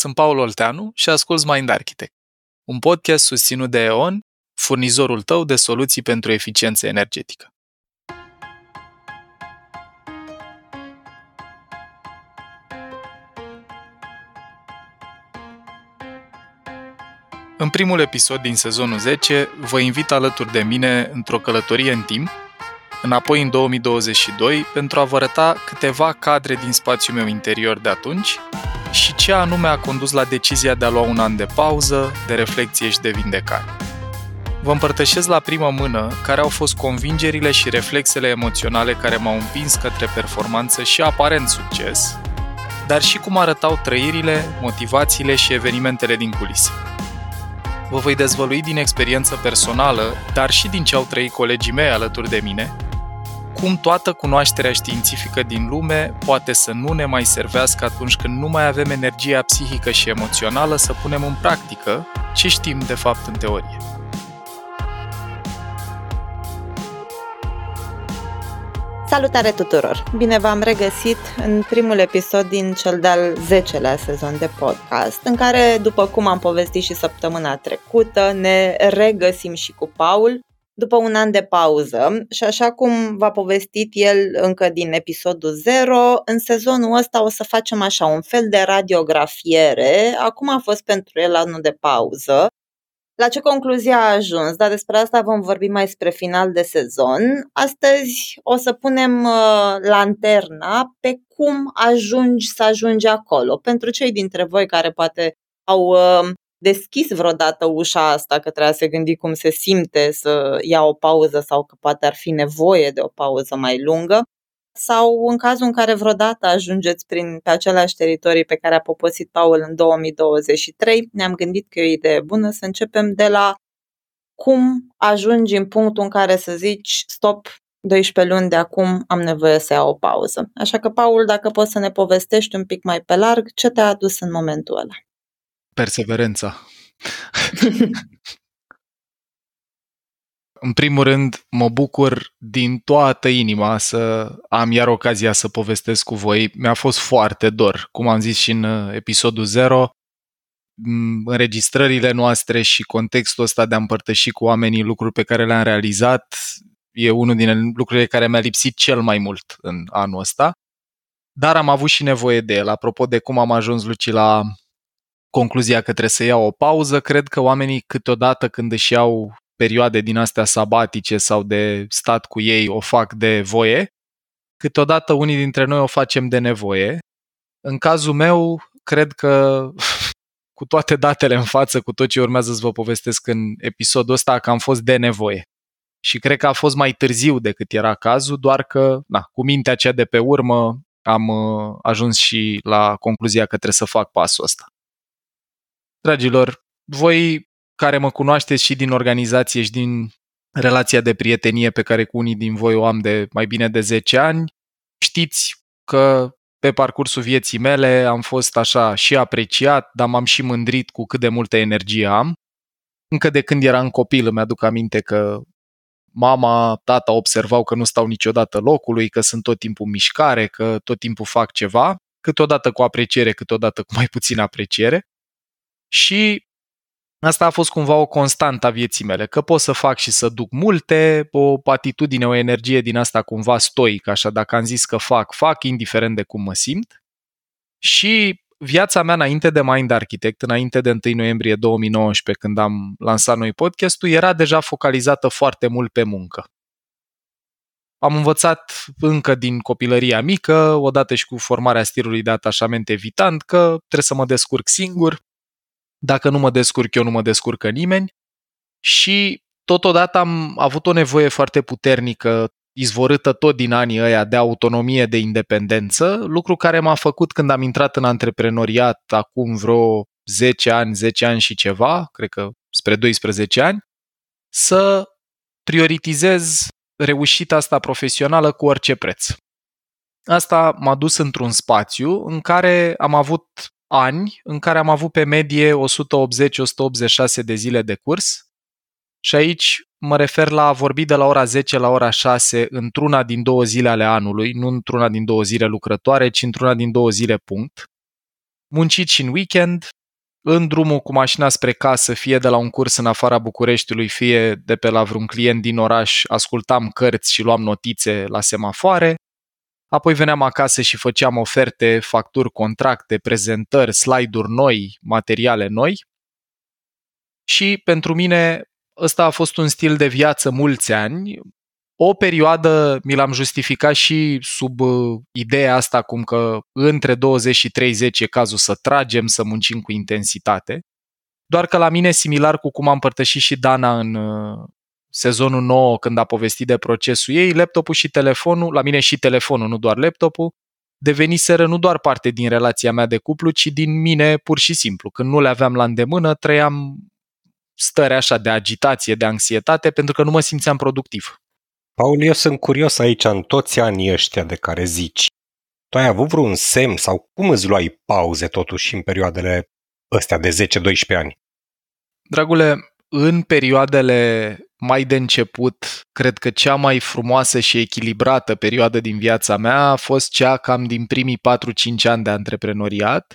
sunt Paul Olteanu și asculți Mind Architect, un podcast susținut de E.ON, furnizorul tău de soluții pentru eficiență energetică. În primul episod din sezonul 10, vă invit alături de mine într-o călătorie în timp, înapoi în 2022, pentru a vă arăta câteva cadre din spațiul meu interior de atunci și ce anume a condus la decizia de a lua un an de pauză, de reflexie și de vindecare. Vă împărtășesc la primă mână care au fost convingerile și reflexele emoționale care m-au împins către performanță și aparent succes, dar și cum arătau trăirile, motivațiile și evenimentele din culise. Vă voi dezvălui din experiență personală, dar și din ce au trăit colegii mei alături de mine, cum toată cunoașterea științifică din lume poate să nu ne mai servească atunci când nu mai avem energia psihică și emoțională să punem în practică ce știm de fapt în teorie. Salutare tuturor! Bine v-am regăsit în primul episod din cel de-al 10-lea sezon de podcast, în care, după cum am povestit și săptămâna trecută, ne regăsim și cu Paul după un an de pauză și așa cum v-a povestit el încă din episodul 0, în sezonul ăsta o să facem așa un fel de radiografiere. Acum a fost pentru el anul de pauză. La ce concluzie a ajuns? Dar despre asta vom vorbi mai spre final de sezon. Astăzi o să punem uh, lanterna pe cum ajungi să ajungi acolo. Pentru cei dintre voi care poate au uh, deschis vreodată ușa asta, că trebuie să se gândi cum se simte să ia o pauză sau că poate ar fi nevoie de o pauză mai lungă, sau în cazul în care vreodată ajungeți prin, pe aceleași teritorii pe care a poposit Paul în 2023, ne-am gândit că e o idee bună să începem de la cum ajungi în punctul în care să zici stop, 12 luni de acum am nevoie să iau o pauză. Așa că, Paul, dacă poți să ne povestești un pic mai pe larg, ce te-a adus în momentul ăla? Perseverența. În primul rând, mă bucur din toată inima să am iar ocazia să povestesc cu voi. Mi-a fost foarte dor, cum am zis și în uh, episodul 0, înregistrările noastre și contextul ăsta de a împărtăși cu oamenii lucruri pe care le-am realizat e unul din lucrurile care mi-a lipsit cel mai mult în anul ăsta. Dar am avut și nevoie de el. Apropo de cum am ajuns, Luci, la concluzia că trebuie să iau o pauză. Cred că oamenii câteodată când își iau perioade din astea sabatice sau de stat cu ei o fac de voie, câteodată unii dintre noi o facem de nevoie. În cazul meu, cred că cu toate datele în față, cu tot ce urmează să vă povestesc în episodul ăsta, că am fost de nevoie. Și cred că a fost mai târziu decât era cazul, doar că, na, cu mintea cea de pe urmă, am uh, ajuns și la concluzia că trebuie să fac pasul ăsta. Dragilor, voi care mă cunoașteți și din organizație și din relația de prietenie pe care cu unii din voi o am de mai bine de 10 ani, știți că pe parcursul vieții mele am fost așa și apreciat, dar m-am și mândrit cu cât de multă energie am. Încă de când eram copil îmi aduc aminte că mama, tata observau că nu stau niciodată locului, că sunt tot timpul în mișcare, că tot timpul fac ceva, câteodată cu apreciere, câteodată cu mai puțin apreciere. Și asta a fost cumva o constantă a vieții mele, că pot să fac și să duc multe, o atitudine, o energie din asta cumva stoică, așa dacă am zis că fac, fac, indiferent de cum mă simt. Și viața mea înainte de Mind Architect, înainte de 1 noiembrie 2019, când am lansat noi podcastul, era deja focalizată foarte mult pe muncă. Am învățat încă din copilăria mică, odată și cu formarea stilului de atașament evitant, că trebuie să mă descurc singur, dacă nu mă descurc eu, nu mă descurcă nimeni. Și totodată am avut o nevoie foarte puternică, izvorâtă tot din anii ăia de autonomie, de independență, lucru care m-a făcut când am intrat în antreprenoriat acum vreo 10 ani, 10 ani și ceva, cred că spre 12 ani, să prioritizez reușita asta profesională cu orice preț. Asta m-a dus într-un spațiu în care am avut ani în care am avut pe medie 180-186 de zile de curs și aici mă refer la a vorbi de la ora 10 la ora 6 într-una din două zile ale anului, nu într-una din două zile lucrătoare, ci într-una din două zile punct. muncit și în weekend, în drumul cu mașina spre casă, fie de la un curs în afara Bucureștiului, fie de pe la vreun client din oraș, ascultam cărți și luam notițe la semafoare. Apoi veneam acasă și făceam oferte, facturi, contracte, prezentări, slide-uri noi, materiale noi. Și pentru mine ăsta a fost un stil de viață mulți ani. O perioadă mi l-am justificat și sub uh, ideea asta cum că între 20 și 30 e cazul să tragem, să muncim cu intensitate. Doar că la mine, similar cu cum am părtășit și Dana în uh, sezonul 9 când a povestit de procesul ei, laptopul și telefonul, la mine și telefonul, nu doar laptopul, deveniseră nu doar parte din relația mea de cuplu, ci din mine pur și simplu. Când nu le aveam la îndemână, trăiam stări așa de agitație, de anxietate, pentru că nu mă simțeam productiv. Paul, eu sunt curios aici în toți anii ăștia de care zici. Tu ai avut vreun semn sau cum îți luai pauze totuși în perioadele astea de 10-12 ani? Dragule, în perioadele mai de început, cred că cea mai frumoasă și echilibrată perioadă din viața mea a fost cea cam din primii 4-5 ani de antreprenoriat,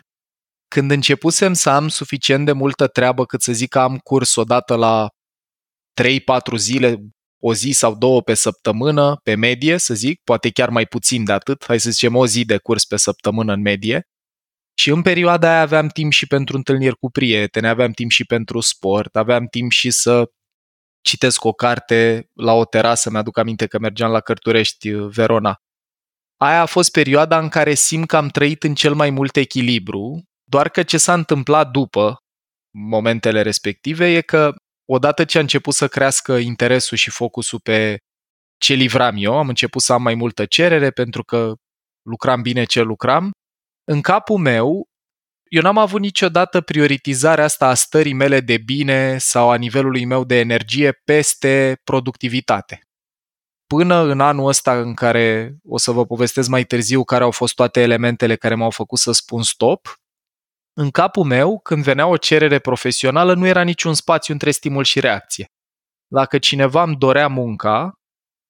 când începusem să am suficient de multă treabă cât să zic că am curs odată la 3-4 zile, o zi sau două pe săptămână, pe medie, să zic, poate chiar mai puțin de atât, hai să zicem o zi de curs pe săptămână în medie. Și în perioada aia aveam timp și pentru întâlniri cu prieteni, aveam timp și pentru sport, aveam timp și să citesc o carte la o terasă, mi-aduc aminte că mergeam la Cărturești, Verona. Aia a fost perioada în care simt că am trăit în cel mai mult echilibru, doar că ce s-a întâmplat după momentele respective e că odată ce a început să crească interesul și focusul pe ce livram eu, am început să am mai multă cerere pentru că lucram bine ce lucram, în capul meu eu n-am avut niciodată prioritizarea asta a stării mele de bine sau a nivelului meu de energie peste productivitate. Până în anul ăsta în care o să vă povestesc mai târziu care au fost toate elementele care m-au făcut să spun stop, în capul meu, când venea o cerere profesională, nu era niciun spațiu între stimul și reacție. Dacă cineva îmi dorea munca,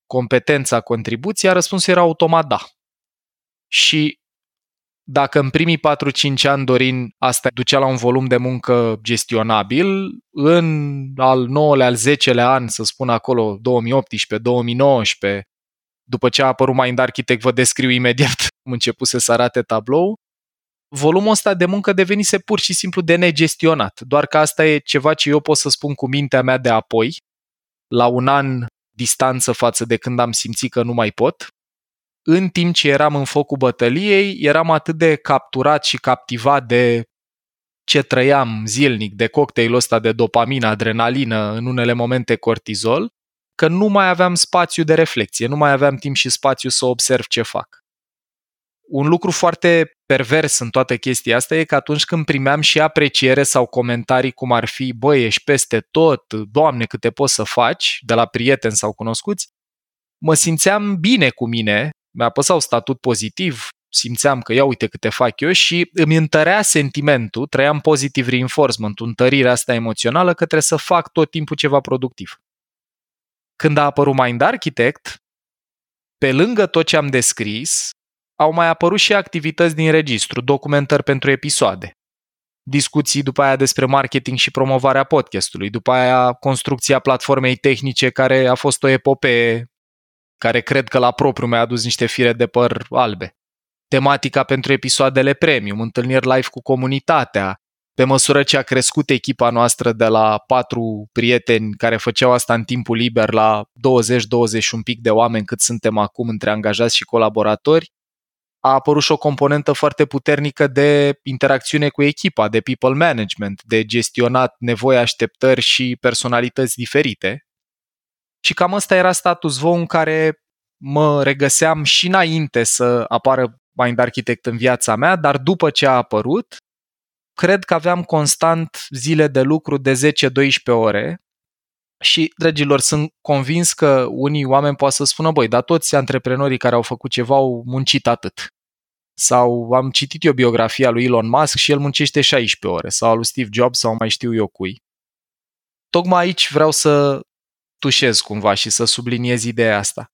competența, contribuția, răspunsul era automat da. Și dacă în primii 4-5 ani, Dorin, asta ducea la un volum de muncă gestionabil, în al 9-lea, al 10-lea an, să spun acolo, 2018-2019, după ce a apărut Mind Architect, vă descriu imediat cum începuse să arate tablou, volumul ăsta de muncă devenise pur și simplu de negestionat. Doar că asta e ceva ce eu pot să spun cu mintea mea de apoi, la un an distanță față de când am simțit că nu mai pot. În timp ce eram în focul bătăliei, eram atât de capturat și captivat de ce trăiam zilnic, de cocktailul ăsta de dopamină, adrenalină, în unele momente cortizol, că nu mai aveam spațiu de reflexie, nu mai aveam timp și spațiu să observ ce fac. Un lucru foarte pervers în toată chestia asta e că atunci când primeam și apreciere sau comentarii cum ar fi, băi, ești peste tot, doamne, câte poți să faci, de la prieteni sau cunoscuți, mă simțeam bine cu mine, mi-a păsat statut pozitiv, simțeam că ia uite câte fac eu și îmi întărea sentimentul, trăiam positive reinforcement, întărirea asta emoțională că trebuie să fac tot timpul ceva productiv. Când a apărut Mind Architect, pe lângă tot ce am descris, au mai apărut și activități din registru, documentări pentru episoade, discuții după aia despre marketing și promovarea podcastului, după aia construcția platformei tehnice care a fost o epopee care cred că la propriu mi-a adus niște fire de păr albe. Tematica pentru episoadele premium, întâlniri live cu comunitatea, pe măsură ce a crescut echipa noastră de la patru prieteni care făceau asta în timpul liber la 20-20 un pic de oameni cât suntem acum între angajați și colaboratori, a apărut și o componentă foarte puternică de interacțiune cu echipa, de people management, de gestionat nevoi, așteptări și personalități diferite. Și cam ăsta era status quo în care mă regăseam și înainte să apară Mind Architect în viața mea, dar după ce a apărut, cred că aveam constant zile de lucru de 10-12 ore și, dragilor, sunt convins că unii oameni poate să spună, băi, dar toți antreprenorii care au făcut ceva au muncit atât. Sau am citit eu biografia lui Elon Musk și el muncește 16 ore, sau lui Steve Jobs, sau mai știu eu cui. Tocmai aici vreau să tușez cumva și să subliniez ideea asta.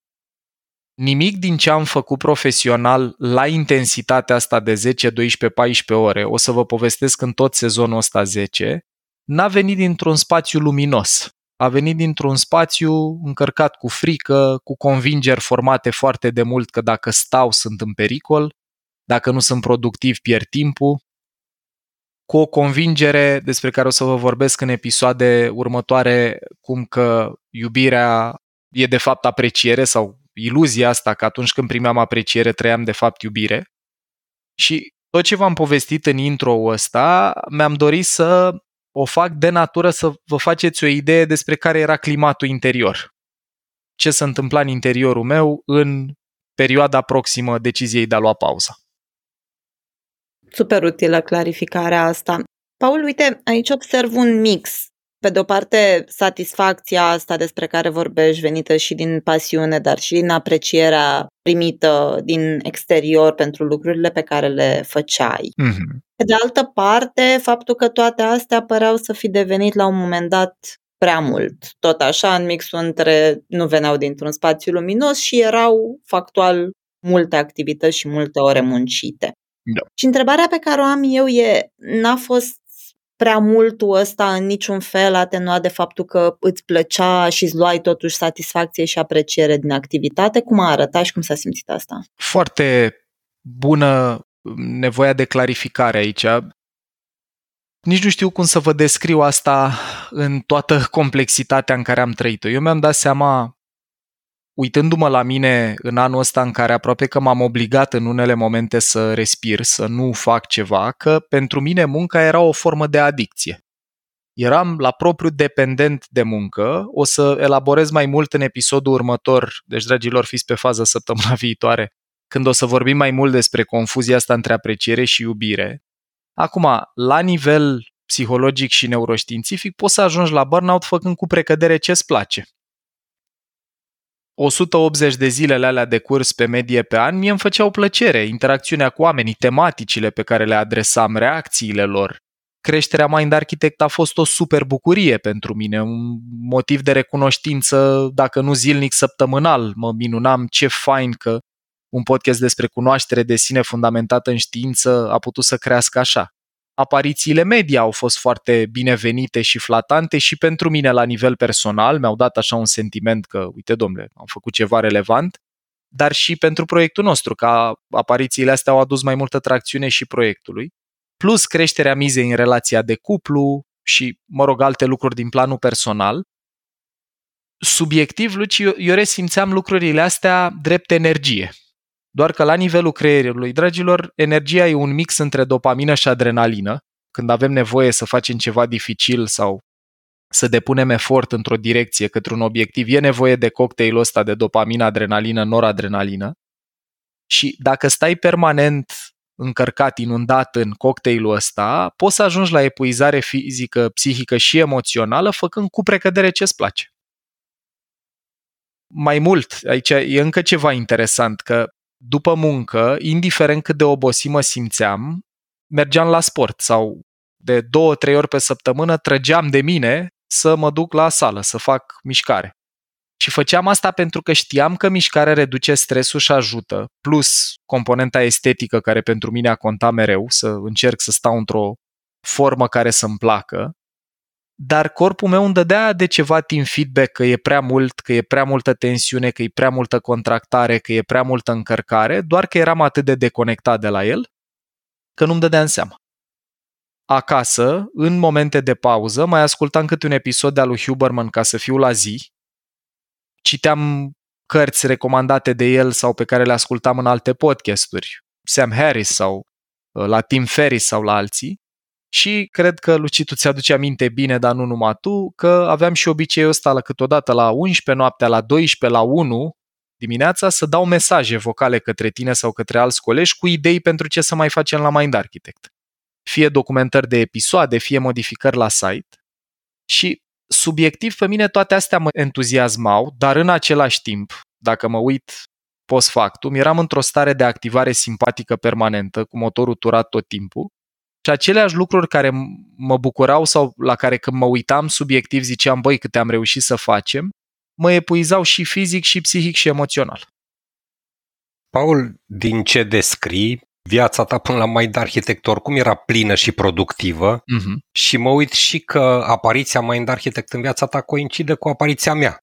nimic din ce am făcut profesional la intensitatea asta de 10, 12, 14 ore, o să vă povestesc în tot sezonul ăsta 10, n-a venit dintr-un spațiu luminos. A venit dintr-un spațiu încărcat cu frică, cu convingeri formate foarte de mult că dacă stau sunt în pericol, dacă nu sunt productiv pierd timpul, cu o convingere despre care o să vă vorbesc în episoade următoare, cum că iubirea e de fapt apreciere sau iluzia asta că atunci când primeam apreciere trăiam de fapt iubire. Și tot ce v-am povestit în intro-ul ăsta, mi-am dorit să o fac de natură să vă faceți o idee despre care era climatul interior. Ce se întâmpla în interiorul meu în perioada proximă deciziei de a lua pauza. Super utilă clarificarea asta. Paul, uite, aici observ un mix pe de o parte, satisfacția asta despre care vorbești, venită și din pasiune, dar și din aprecierea primită din exterior pentru lucrurile pe care le făceai. Mm-hmm. Pe de altă parte, faptul că toate astea păreau să fi devenit la un moment dat prea mult. Tot așa, în mixul între nu veneau dintr-un spațiu luminos și erau factual multe activități și multe ore muncite. Da. Și întrebarea pe care o am eu e, n-a fost prea multul ăsta în niciun fel atenuat de faptul că îți plăcea și îți luai totuși satisfacție și apreciere din activitate? Cum a arătat și cum s-a simțit asta? Foarte bună nevoia de clarificare aici. Nici nu știu cum să vă descriu asta în toată complexitatea în care am trăit-o. Eu mi-am dat seama uitându-mă la mine în anul ăsta în care aproape că m-am obligat în unele momente să respir, să nu fac ceva, că pentru mine munca era o formă de adicție. Eram la propriu dependent de muncă, o să elaborez mai mult în episodul următor, deci dragilor fiți pe fază săptămâna viitoare, când o să vorbim mai mult despre confuzia asta între apreciere și iubire. Acum, la nivel psihologic și neuroștiințific, poți să ajungi la burnout făcând cu precădere ce-ți place. 180 de zilele alea de curs pe medie pe an, mie îmi făceau plăcere, interacțiunea cu oamenii, tematicile pe care le adresam, reacțiile lor. Creșterea Mind Architect a fost o super bucurie pentru mine, un motiv de recunoștință, dacă nu zilnic, săptămânal. Mă minunam ce fain că un podcast despre cunoaștere de sine fundamentată în știință a putut să crească așa aparițiile media au fost foarte binevenite și flatante și pentru mine la nivel personal mi-au dat așa un sentiment că, uite domnule, am făcut ceva relevant, dar și pentru proiectul nostru, ca aparițiile astea au adus mai multă tracțiune și proiectului, plus creșterea mizei în relația de cuplu și, mă rog, alte lucruri din planul personal. Subiectiv, Luci, eu, eu resimțeam lucrurile astea drept energie. Doar că la nivelul creierului, dragilor, energia e un mix între dopamină și adrenalină. Când avem nevoie să facem ceva dificil sau să depunem efort într-o direcție către un obiectiv, e nevoie de cocktailul ăsta de dopamină, adrenalină, noradrenalină. Și dacă stai permanent încărcat, inundat în cocktailul ăsta, poți să ajungi la epuizare fizică, psihică și emoțională, făcând cu precădere ce-ți place. Mai mult, aici e încă ceva interesant, că după muncă, indiferent cât de obosit mă simțeam, mergeam la sport sau de două, trei ori pe săptămână trăgeam de mine să mă duc la sală, să fac mișcare. Și făceam asta pentru că știam că mișcarea reduce stresul și ajută, plus componenta estetică care pentru mine a contat mereu, să încerc să stau într-o formă care să-mi placă dar corpul meu îmi dădea de ceva timp feedback că e prea mult, că e prea multă tensiune, că e prea multă contractare, că e prea multă încărcare, doar că eram atât de deconectat de la el că nu-mi dădeam seama. Acasă, în momente de pauză, mai ascultam câte un episod de al lui Huberman ca să fiu la zi, citeam cărți recomandate de el sau pe care le ascultam în alte podcasturi, Sam Harris sau uh, la Tim Ferriss sau la alții, și cred că, Luci, tu ți-aduce aminte bine, dar nu numai tu, că aveam și obiceiul ăsta la câteodată la 11 noaptea, la 12, la 1 dimineața să dau mesaje vocale către tine sau către alți colegi cu idei pentru ce să mai facem la Mind Architect. Fie documentări de episoade, fie modificări la site. Și subiectiv pe mine toate astea mă entuziasmau, dar în același timp, dacă mă uit post factum, eram într-o stare de activare simpatică permanentă, cu motorul turat tot timpul și aceleași lucruri care mă bucurau sau la care când mă uitam subiectiv ziceam, băi, câte am reușit să facem, mă epuizau și fizic, și psihic, și emoțional. Paul, din ce descrii, viața ta până la Mind Architect oricum era plină și productivă Mm-hmm. și mă uit și că apariția Mind Architect în viața ta coincide cu apariția mea.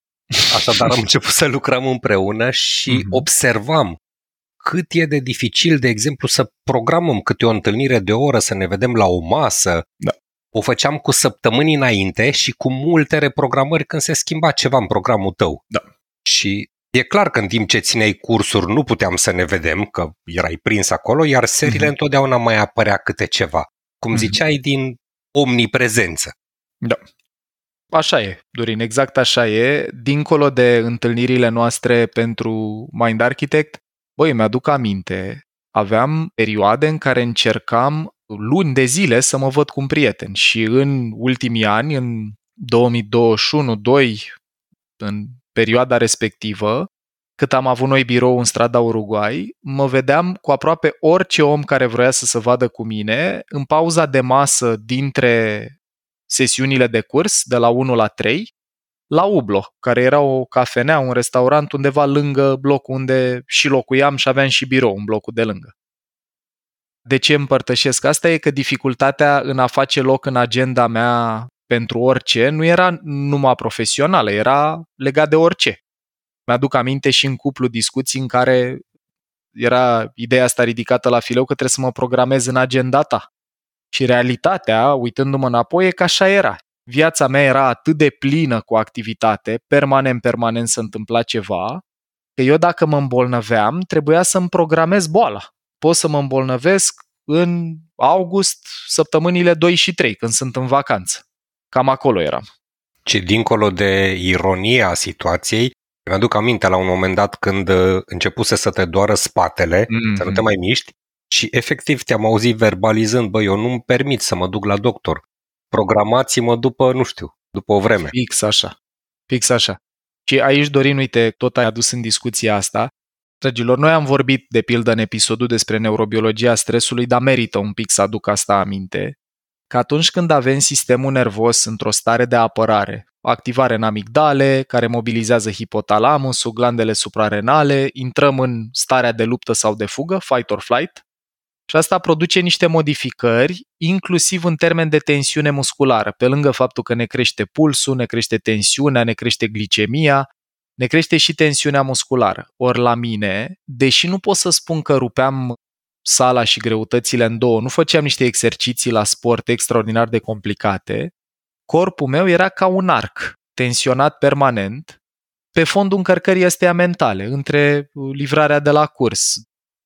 Așadar am început să lucrăm împreună și Mhm. observam cât e de dificil, de exemplu, să programăm câte o întâlnire de o oră, să ne vedem la o masă. Da. O făceam cu săptămâni înainte și cu multe reprogramări când se schimba ceva în programul tău. Da. Și e clar că în timp ce țineai cursuri nu puteam să ne vedem, că erai prins acolo, iar seriile Mhm. întotdeauna mai apărea câte ceva. Cum Mhm. ziceai, din omniprezență. Așa e, Dorin, exact așa e. Dincolo de întâlnirile noastre pentru Mind Architect, băi, mi-aduc aminte, aveam perioade în care încercam luni de zile să mă văd cu un prieten și în ultimii ani, în 2021-2, în perioada respectivă, cât am avut noi birou în strada Uruguay, mă vedeam cu aproape orice om care vrea să se vadă cu mine în pauza de masă dintre sesiunile de curs de la 1 la 3 la Ublo, care era o cafenea, un restaurant undeva lângă blocul unde și locuiam și aveam și birou în blocul de lângă. De ce împărtășesc asta e că dificultatea în a face loc în agenda mea pentru orice nu era numai profesională, era legat de orice. Mi-aduc aminte și în cuplu discuții în care era ideea asta ridicată la fileu că trebuie să mă programez în agenda ta. Și realitatea, uitându-mă înapoi, e că așa era. Viața mea era atât de plină cu activitate, permanent, permanent se întâmpla ceva, că eu dacă mă îmbolnăveam, trebuia să-mi programez boala. Pot să mă îmbolnăvesc în august, săptămânile 2 și 3, când sunt în vacanță. Cam acolo eram. Ce dincolo de ironia situației, mi-aduc aminte la un moment dat când uh, începuse să te doară spatele, Mhm. să nu te mai miști, și efectiv te-am auzit verbalizând, băi, eu nu-mi permit să mă duc la doctor. Programați-mă după, nu știu, după o vreme. Fix așa. Fix așa. Și aici, Dorin, uite, tot ai adus în discuția asta. Dragilor, noi am vorbit, de pildă, în episodul despre neurobiologia stresului, dar merită un pic să aduc asta aminte, că atunci când avem sistemul nervos într-o stare de apărare, activare în amigdale, care mobilizează hipotalamusul, glandele suprarenale, intrăm în starea de luptă sau de fugă, fight or flight, și asta produce niște modificări, inclusiv în termen de tensiune musculară, pe lângă faptul că ne crește pulsul, ne crește tensiunea, ne crește glicemia, ne crește și tensiunea musculară. Ori la mine, deși nu pot să spun că rupeam sala și greutățile în două, nu făceam niște exerciții la sport extraordinar de complicate, corpul meu era ca un arc, tensionat permanent, pe fondul încărcării astea mentale, între livrarea de la curs,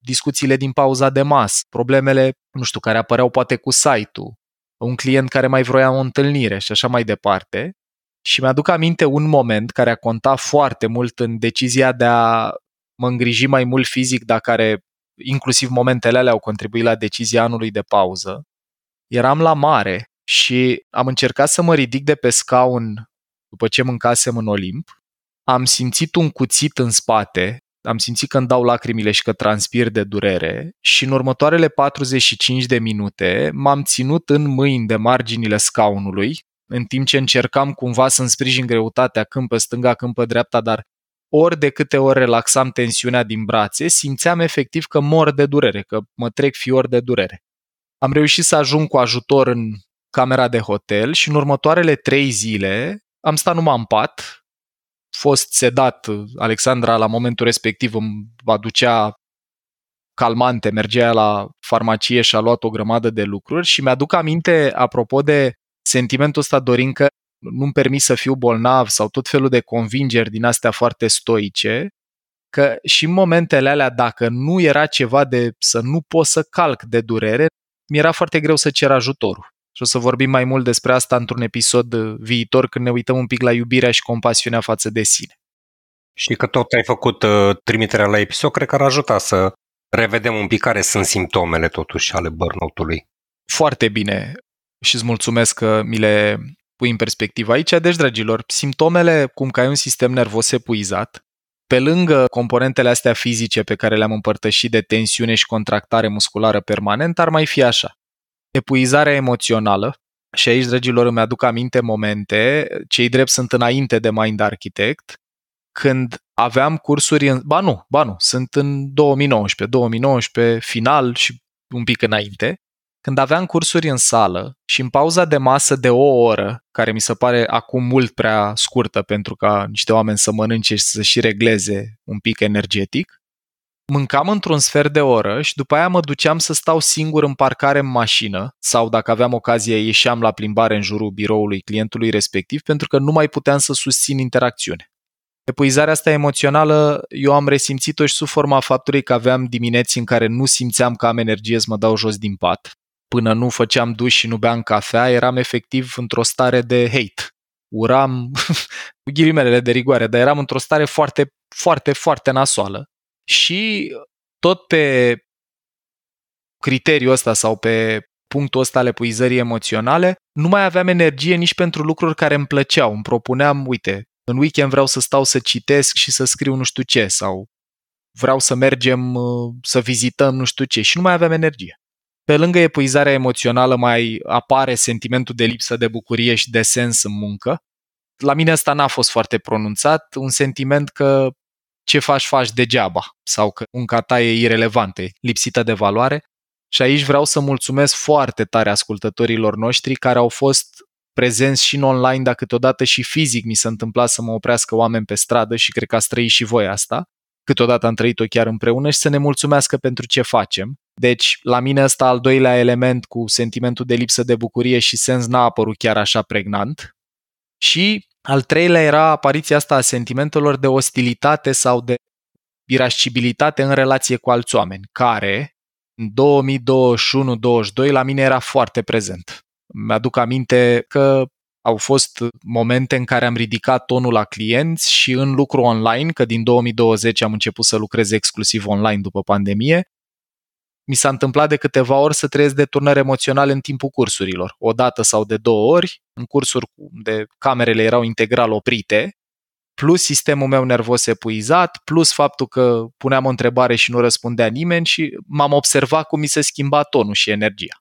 discuțiile din pauza de masă, problemele, nu știu, care apăreau poate cu site-ul, un client care mai vroia o întâlnire și așa mai departe. Și mi-aduc aminte un moment care a contat foarte mult în decizia de a mă îngriji mai mult fizic, dar care inclusiv momentele alea au contribuit la decizia anului de pauză. Eram la mare și am încercat să mă ridic de pe scaun după ce mâncasem în Olimp. Am simțit un cuțit în spate, am simțit că îmi dau lacrimile și că transpir de durere și în următoarele 45 de minute m-am ținut în mâini de marginile scaunului, în timp ce încercam cumva să-mi sprijin greutatea când pe stânga, când pe dreapta, dar ori de câte ori relaxam tensiunea din brațe, simțeam efectiv că mor de durere, că mă trec fior de durere. Am reușit să ajung cu ajutor în camera de hotel și în următoarele trei zile am stat numai în pat, fost sedat, Alexandra la momentul respectiv îmi aducea calmante, mergea la farmacie și a luat o grămadă de lucruri și mi-aduc aminte, apropo de sentimentul ăsta, Dorin, că nu-mi permis să fiu bolnav sau tot felul de convingeri din astea foarte stoice, că și în momentele alea, dacă nu era ceva de să nu pot să calc de durere, mi-era foarte greu să cer ajutorul. Și o să vorbim mai mult despre asta într-un episod viitor când ne uităm un pic la iubirea și compasiunea față de sine. Și că tot ai făcut uh, trimiterea la episod, cred că ar ajuta să revedem un pic care sunt simptomele totuși ale burnout-ului. Foarte bine și îți mulțumesc că mi le pui în perspectivă aici. Deci, dragilor, simptomele cum că ai un sistem nervos epuizat, pe lângă componentele astea fizice pe care le-am împărtășit de tensiune și contractare musculară permanent, ar mai fi așa. Epuizarea emoțională, și aici, dragilor, îmi aduc aminte momente, cei drept sunt înainte de Mind Architect, când aveam cursuri în... Ba nu, ba nu, sunt în 2019, 2019 final și un pic înainte, când aveam cursuri în sală și în pauza de masă de o oră, care mi se pare acum mult prea scurtă pentru ca niște oameni să mănânce și să și regleze un pic energetic, mâncam într-un sfert de oră și după aia mă duceam să stau singur în parcare în mașină sau dacă aveam ocazie ieșeam la plimbare în jurul biroului clientului respectiv pentru că nu mai puteam să susțin interacțiune. Epuizarea asta emoțională eu am resimțit-o și sub forma faptului că aveam dimineți în care nu simțeam că am energie să mă dau jos din pat. Până nu făceam duș și nu beam cafea, eram efectiv într-o stare de hate. Uram, cu ghilimelele de rigoare, dar eram într-o stare foarte, foarte, foarte nasoală. Și tot pe criteriul ăsta sau pe punctul ăsta al epuizării emoționale, nu mai aveam energie nici pentru lucruri care îmi plăceau. Îmi propuneam, uite, în weekend vreau să stau să citesc și să scriu nu știu ce sau vreau să mergem uh, să vizităm nu știu ce și nu mai aveam energie. Pe lângă epuizarea emoțională mai apare sentimentul de lipsă de bucurie și de sens în muncă. La mine asta n-a fost foarte pronunțat, un sentiment că ce faci, faci degeaba sau că munca ta e irelevantă, lipsită de valoare. Și aici vreau să mulțumesc foarte tare ascultătorilor noștri care au fost prezenți și în online, dar câteodată și fizic mi s-a întâmplat să mă oprească oameni pe stradă și cred că ați trăit și voi asta. Câteodată am trăit-o chiar împreună și să ne mulțumească pentru ce facem. Deci, la mine ăsta al doilea element cu sentimentul de lipsă de bucurie și sens n-a apărut chiar așa pregnant. Și al treilea era apariția asta a sentimentelor de ostilitate sau de irascibilitate în relație cu alți oameni, care în 2021-22 la mine era foarte prezent. Mi-aduc aminte că au fost momente în care am ridicat tonul la clienți și în lucru online, că din 2020 am început să lucrez exclusiv online după pandemie, mi s-a întâmplat de câteva ori să trăiesc deturnări emoționale în timpul cursurilor, o dată sau de două ori, în cursuri unde camerele erau integral oprite, plus sistemul meu nervos epuizat, plus faptul că puneam o întrebare și nu răspundea nimeni și m-am observat cum mi se schimba tonul și energia.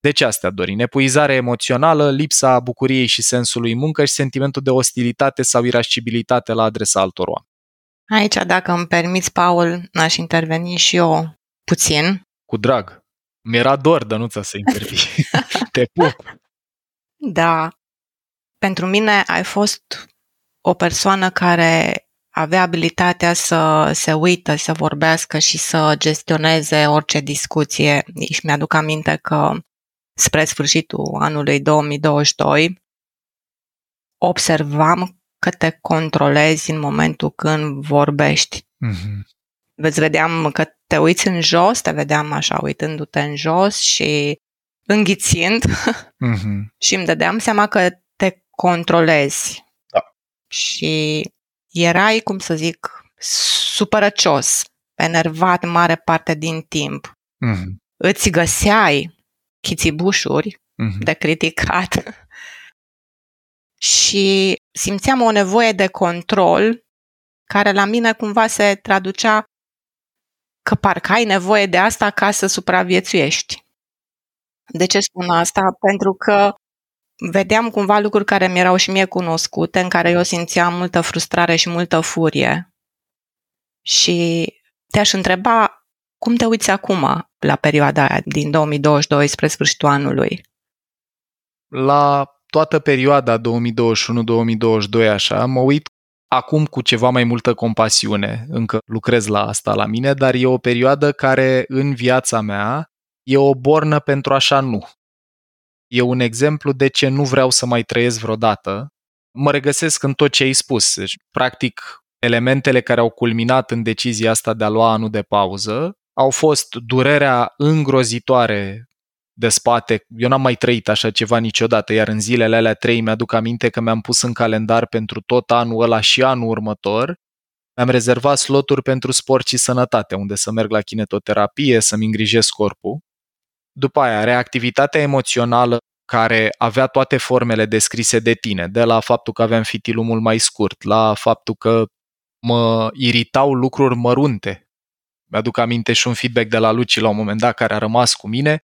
Deci astea, Dorin, epuizare emoțională, lipsa bucuriei și sensului muncă și sentimentul de ostilitate sau irascibilitate la adresa altor oameni. Aici, dacă îmi permiți, Paul, aș interveni și eu puțin. Cu drag. Mi-era dor, Dănuța, să intervii. Te pup. Da. Pentru mine ai fost o persoană care avea abilitatea să se uită, să vorbească și să gestioneze orice discuție. Și mi-aduc aminte că spre sfârșitul anului 2022 observam că te controlezi în momentul când vorbești. Mm-hmm veți vedeam că te uiți în jos, te vedeam așa uitându-te în jos și înghițind mm-hmm. și îmi dădeam seama că te controlezi. Da. Și erai, cum să zic, supărăcios, enervat mare parte din timp. Mm-hmm. Îți găseai chițibușuri mm-hmm. de criticat și simțeam o nevoie de control care la mine cumva se traducea că parcă ai nevoie de asta ca să supraviețuiești. De ce spun asta? Pentru că vedeam cumva lucruri care mi erau și mie cunoscute, în care eu simțeam multă frustrare și multă furie. Și te-aș întreba cum te uiți acum la perioada aia din 2022 spre sfârșitul anului? La toată perioada 2021-2022 așa, mă uit acum cu ceva mai multă compasiune, încă lucrez la asta la mine, dar e o perioadă care în viața mea e o bornă pentru așa nu. E un exemplu de ce nu vreau să mai trăiesc vreodată. Mă regăsesc în tot ce ai spus. Deci, practic, elementele care au culminat în decizia asta de a lua anul de pauză au fost durerea îngrozitoare de spate. Eu n-am mai trăit așa ceva niciodată, iar în zilele alea trei mi-aduc aminte că mi-am pus în calendar pentru tot anul ăla și anul următor, mi-am rezervat sloturi pentru sport și sănătate, unde să merg la kinetoterapie, să-mi îngrijesc corpul. După aia, reactivitatea emoțională care avea toate formele descrise de tine, de la faptul că aveam fitilul mult mai scurt, la faptul că mă iritau lucruri mărunte. Mi-aduc aminte și un feedback de la Luci la un moment dat care a rămas cu mine,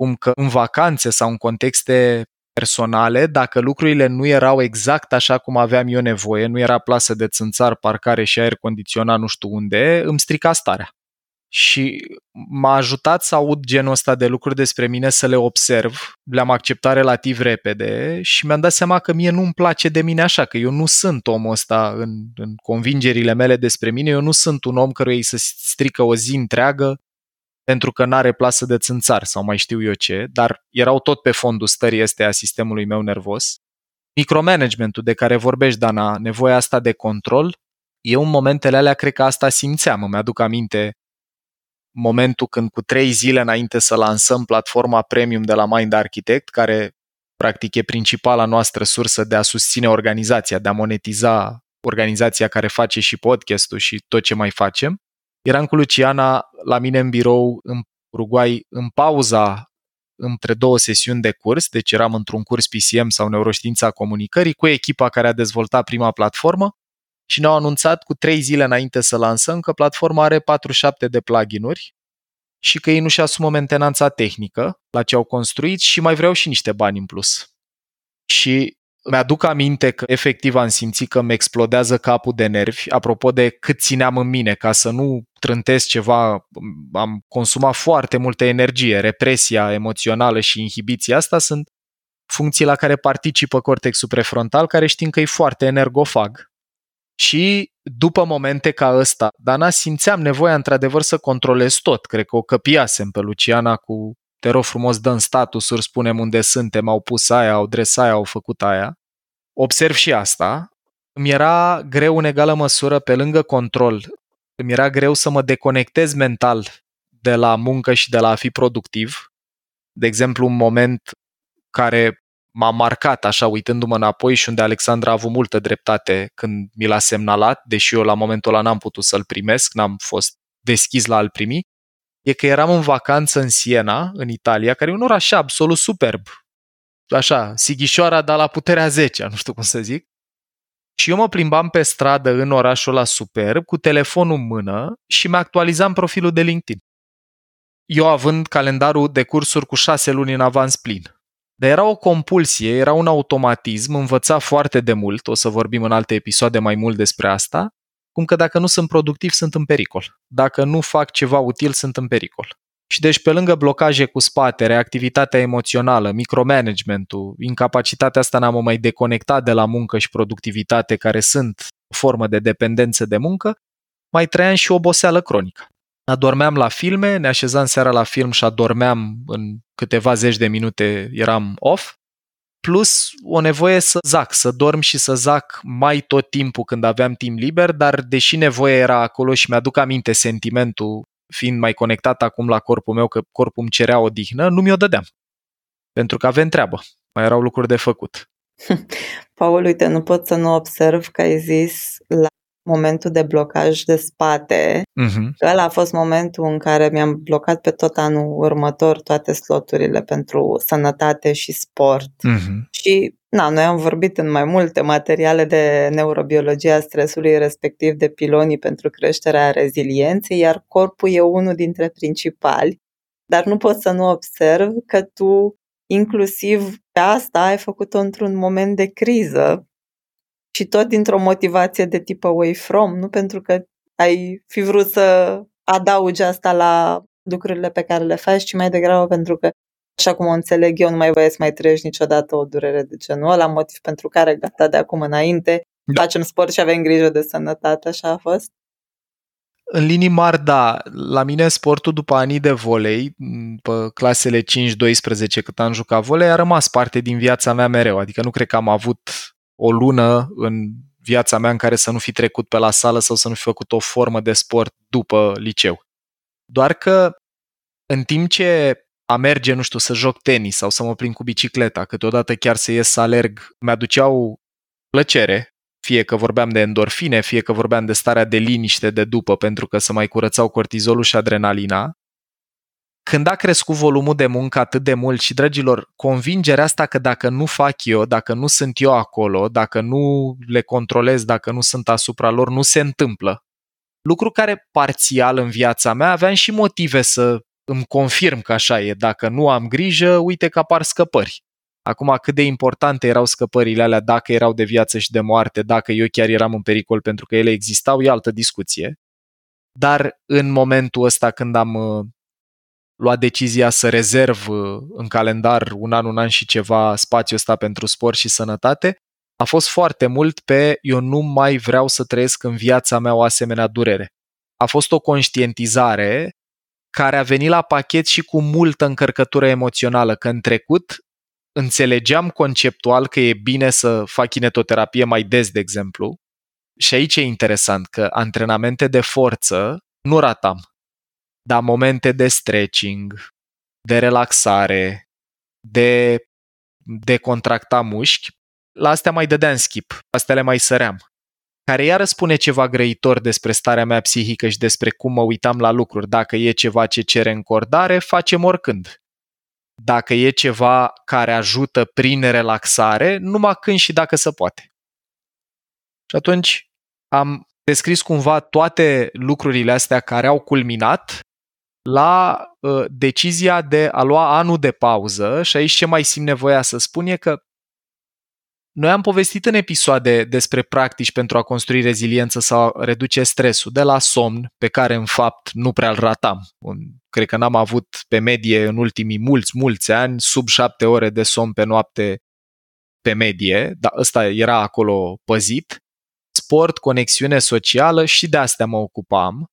cum că în vacanțe sau în contexte personale, dacă lucrurile nu erau exact așa cum aveam eu nevoie, nu era plasă de țânțar, parcare și aer condiționat nu știu unde, îmi strica starea. Și m-a ajutat să aud genul ăsta de lucruri despre mine, să le observ, le-am acceptat relativ repede și mi-am dat seama că mie nu-mi place de mine așa, că eu nu sunt omul ăsta în, în convingerile mele despre mine, eu nu sunt un om căruia îi să strică o zi întreagă pentru că n-are plasă de țânțar sau mai știu eu ce, dar erau tot pe fondul stării este a sistemului meu nervos. Micromanagementul de care vorbești, Dana, nevoia asta de control, eu în momentele alea cred că asta simțeam. Îmi aduc aminte momentul când cu trei zile înainte să lansăm platforma premium de la Mind Architect, care practic e principala noastră sursă de a susține organizația, de a monetiza organizația care face și podcastul și tot ce mai facem. Eram cu Luciana la mine în birou în Uruguay în pauza între două sesiuni de curs, deci eram într-un curs PCM sau neuroștiința comunicării cu echipa care a dezvoltat prima platformă și ne-au anunțat cu trei zile înainte să lansăm că platforma are 47 de pluginuri și că ei nu și asumă mentenanța tehnică la ce au construit și mai vreau și niște bani în plus. Și mi-aduc aminte că efectiv am simțit că îmi explodează capul de nervi, apropo de cât țineam în mine, ca să nu trântesc ceva, am consumat foarte multă energie, represia emoțională și inhibiția asta sunt funcții la care participă cortexul prefrontal, care știm că e foarte energofag. Și după momente ca ăsta, Dana, simțeam nevoia într-adevăr să controlez tot. Cred că o căpiasem pe Luciana cu te rog frumos, dăm statusuri, spunem unde suntem, au pus aia, au dres aia, au făcut aia. Observ și asta. Îmi era greu în egală măsură, pe lângă control, îmi era greu să mă deconectez mental de la muncă și de la a fi productiv. De exemplu, un moment care m-a marcat așa uitându-mă înapoi și unde Alexandra a avut multă dreptate când mi l-a semnalat, deși eu la momentul ăla n-am putut să-l primesc, n-am fost deschis la a-l primi, e că eram în vacanță în Siena, în Italia, care e un oraș absolut superb. Așa, Sighișoara, dar la puterea 10, nu știu cum să zic. Și eu mă plimbam pe stradă în orașul ăla superb, cu telefonul în mână și mi actualizam profilul de LinkedIn. Eu având calendarul de cursuri cu șase luni în avans plin. Dar era o compulsie, era un automatism, învăța foarte de mult, o să vorbim în alte episoade mai mult despre asta, cum că dacă nu sunt productiv, sunt în pericol. Dacă nu fac ceva util, sunt în pericol. Și deci pe lângă blocaje cu spate, reactivitatea emoțională, micromanagementul, incapacitatea asta n-am mai deconectat de la muncă și productivitate, care sunt o formă de dependență de muncă, mai trăiam și oboseală cronică. Adormeam la filme, ne așezam seara la film și adormeam în câteva zeci de minute, eram off plus o nevoie să zac, să dorm și să zac mai tot timpul când aveam timp liber, dar deși nevoia era acolo și mi-aduc aminte sentimentul, fiind mai conectat acum la corpul meu, că corpul îmi cerea odihnă, nu mi-o dădeam. Pentru că avem treabă, mai erau lucruri de făcut. Paul, uite, nu pot să nu observ că ai zis la momentul de blocaj de spate. Uh-huh. Ăla a fost momentul în care mi-am blocat pe tot anul următor toate sloturile pentru sănătate și sport. Uh-huh. Și na, noi am vorbit în mai multe materiale de neurobiologia stresului, respectiv de pilonii pentru creșterea rezilienței, iar corpul e unul dintre principali. Dar nu pot să nu observ că tu inclusiv pe asta ai făcut-o într-un moment de criză și tot dintr-o motivație de tip away from, nu pentru că ai fi vrut să adaugi asta la lucrurile pe care le faci, ci mai degrabă pentru că, așa cum o înțeleg eu, nu mai voiesc să mai trăiești niciodată o durere de genul ăla, motiv pentru care, gata, de acum înainte, da. facem sport și avem grijă de sănătate, așa a fost? În linii mari, da. La mine sportul după anii de volei, pe clasele 5-12 cât am jucat volei, a rămas parte din viața mea mereu. Adică nu cred că am avut o lună în viața mea în care să nu fi trecut pe la sală sau să nu fi făcut o formă de sport după liceu. Doar că în timp ce a merge, nu știu, să joc tenis sau să mă plin cu bicicleta, câteodată chiar să ies să alerg, mi-aduceau plăcere, fie că vorbeam de endorfine, fie că vorbeam de starea de liniște de după, pentru că să mai curățau cortizolul și adrenalina, când a crescut volumul de muncă atât de mult și, dragilor, convingerea asta că dacă nu fac eu, dacă nu sunt eu acolo, dacă nu le controlez, dacă nu sunt asupra lor, nu se întâmplă. Lucru care parțial în viața mea aveam și motive să îmi confirm că așa e. Dacă nu am grijă, uite că apar scăpări. Acum, cât de importante erau scăpările alea, dacă erau de viață și de moarte, dacă eu chiar eram în pericol pentru că ele existau, e altă discuție. Dar în momentul ăsta când am uh, luat decizia să rezerv uh, în calendar un an, un an și ceva spațiul ăsta pentru sport și sănătate, a fost foarte mult pe eu nu mai vreau să trăiesc în viața mea o asemenea durere. A fost o conștientizare care a venit la pachet și cu multă încărcătură emoțională, că în trecut înțelegeam conceptual că e bine să fac kinetoterapie mai des, de exemplu, și aici e interesant că antrenamente de forță nu ratam, dar momente de stretching, de relaxare, de, de contracta mușchi, la astea mai dădeam skip, astea le mai săream. Care iară spune ceva grăitor despre starea mea psihică și despre cum mă uitam la lucruri. Dacă e ceva ce cere încordare, facem oricând. Dacă e ceva care ajută prin relaxare, numai când și dacă se poate. Și atunci am descris cumva toate lucrurile astea care au culminat la uh, decizia de a lua anul de pauză și aici ce mai simt nevoia să spun e că noi am povestit în episoade despre practici pentru a construi reziliență sau reduce stresul, de la somn, pe care în fapt nu prea îl ratam. Cred că n-am avut pe medie în ultimii mulți, mulți ani sub șapte ore de somn pe noapte pe medie, dar ăsta era acolo păzit. Sport, conexiune socială și de astea mă ocupam,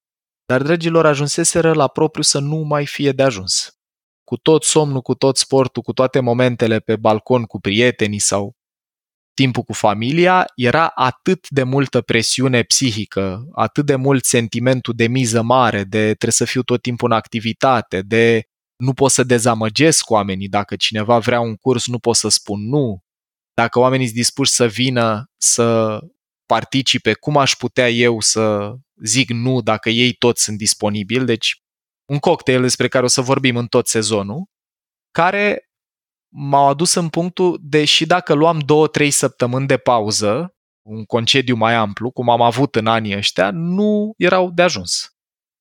dar dragilor ajunseseră la propriu să nu mai fie de ajuns. Cu tot somnul, cu tot sportul, cu toate momentele pe balcon cu prietenii sau timpul cu familia, era atât de multă presiune psihică, atât de mult sentimentul de miză mare, de trebuie să fiu tot timpul în activitate, de nu pot să dezamăgesc oamenii, dacă cineva vrea un curs nu pot să spun nu, dacă oamenii sunt dispuși să vină să participe, cum aș putea eu să zic nu dacă ei toți sunt disponibili, deci un cocktail despre care o să vorbim în tot sezonul, care m-au adus în punctul de și dacă luam două, trei săptămâni de pauză, un concediu mai amplu, cum am avut în anii ăștia, nu erau de ajuns.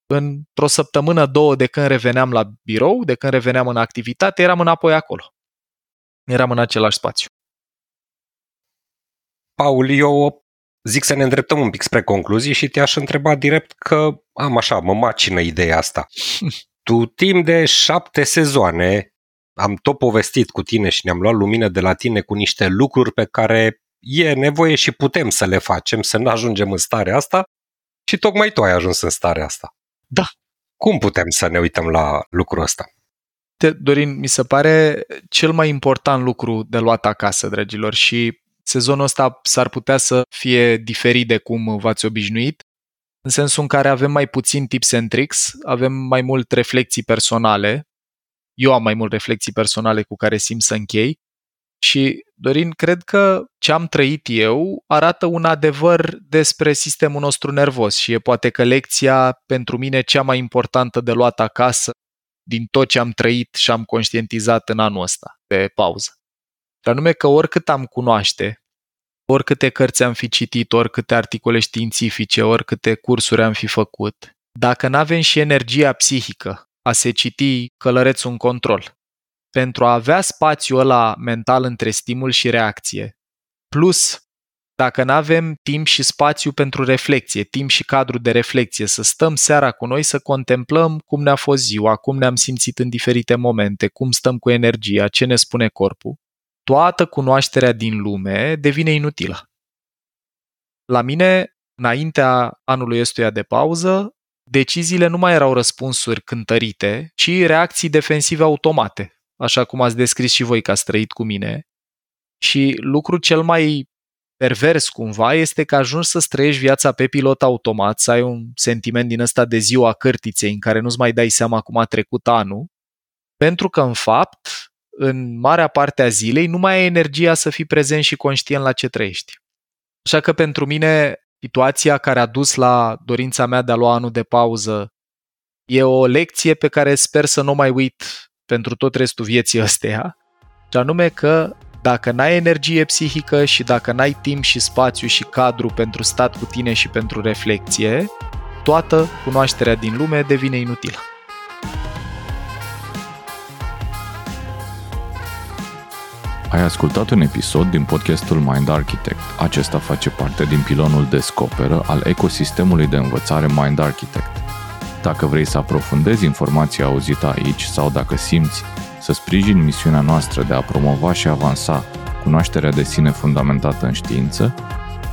Într-o săptămână, două, de când reveneam la birou, de când reveneam în activitate, eram înapoi acolo. Eram în același spațiu. Paul, eu zic să ne îndreptăm un pic spre concluzii și te-aș întreba direct că am așa, mă macină ideea asta. tu timp de șapte sezoane am tot povestit cu tine și ne-am luat lumină de la tine cu niște lucruri pe care e nevoie și putem să le facem, să nu ajungem în starea asta și tocmai tu ai ajuns în starea asta. Da. Cum putem să ne uităm la lucrul ăsta? Te, Dorin, mi se pare cel mai important lucru de luat acasă, dragilor, și sezonul ăsta s-ar putea să fie diferit de cum v-ați obișnuit, în sensul în care avem mai puțin tips and tricks, avem mai mult reflexii personale, eu am mai mult reflexii personale cu care simt să închei și, Dorin, cred că ce am trăit eu arată un adevăr despre sistemul nostru nervos și e poate că lecția pentru mine cea mai importantă de luat acasă din tot ce am trăit și am conștientizat în anul ăsta de pauză. Dar anume că oricât am cunoaște, oricâte cărți am fi citit, oricâte articole științifice, oricâte cursuri am fi făcut, dacă nu avem și energia psihică a se citi călărețul în control. Pentru a avea spațiul ăla mental între stimul și reacție, plus dacă nu avem timp și spațiu pentru reflexie, timp și cadru de reflexie, să stăm seara cu noi să contemplăm cum ne-a fost ziua, cum ne-am simțit în diferite momente, cum stăm cu energia, ce ne spune corpul, toată cunoașterea din lume devine inutilă. La mine, înaintea anului ăstuia de pauză, deciziile nu mai erau răspunsuri cântărite, ci reacții defensive automate, așa cum ați descris și voi că ați trăit cu mine. Și lucrul cel mai pervers cumva este că ajungi să trăiești viața pe pilot automat, să ai un sentiment din ăsta de ziua cărtiței în care nu-ți mai dai seama cum a trecut anul, pentru că în fapt, în marea parte a zilei, nu mai ai energia să fii prezent și conștient la ce trăiești. Așa că pentru mine situația care a dus la dorința mea de a lua anul de pauză e o lecție pe care sper să nu mai uit pentru tot restul vieții ăsteia, și anume că dacă n-ai energie psihică și dacă n-ai timp și spațiu și cadru pentru stat cu tine și pentru reflexie, toată cunoașterea din lume devine inutilă. Ai ascultat un episod din podcastul Mind Architect. Acesta face parte din pilonul Descoperă al ecosistemului de învățare Mind Architect. Dacă vrei să aprofundezi informația auzită aici sau dacă simți să sprijini misiunea noastră de a promova și avansa cunoașterea de sine fundamentată în știință,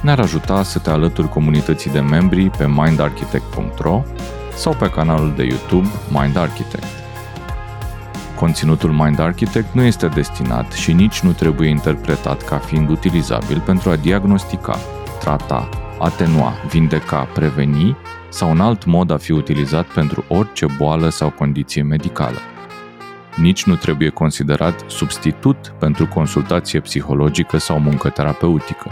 ne-ar ajuta să te alături comunității de membri pe mindarchitect.ro sau pe canalul de YouTube Mind Architect. Conținutul Mind Architect nu este destinat și nici nu trebuie interpretat ca fiind utilizabil pentru a diagnostica, trata, atenua, vindeca, preveni sau un alt mod a fi utilizat pentru orice boală sau condiție medicală. Nici nu trebuie considerat substitut pentru consultație psihologică sau muncă terapeutică.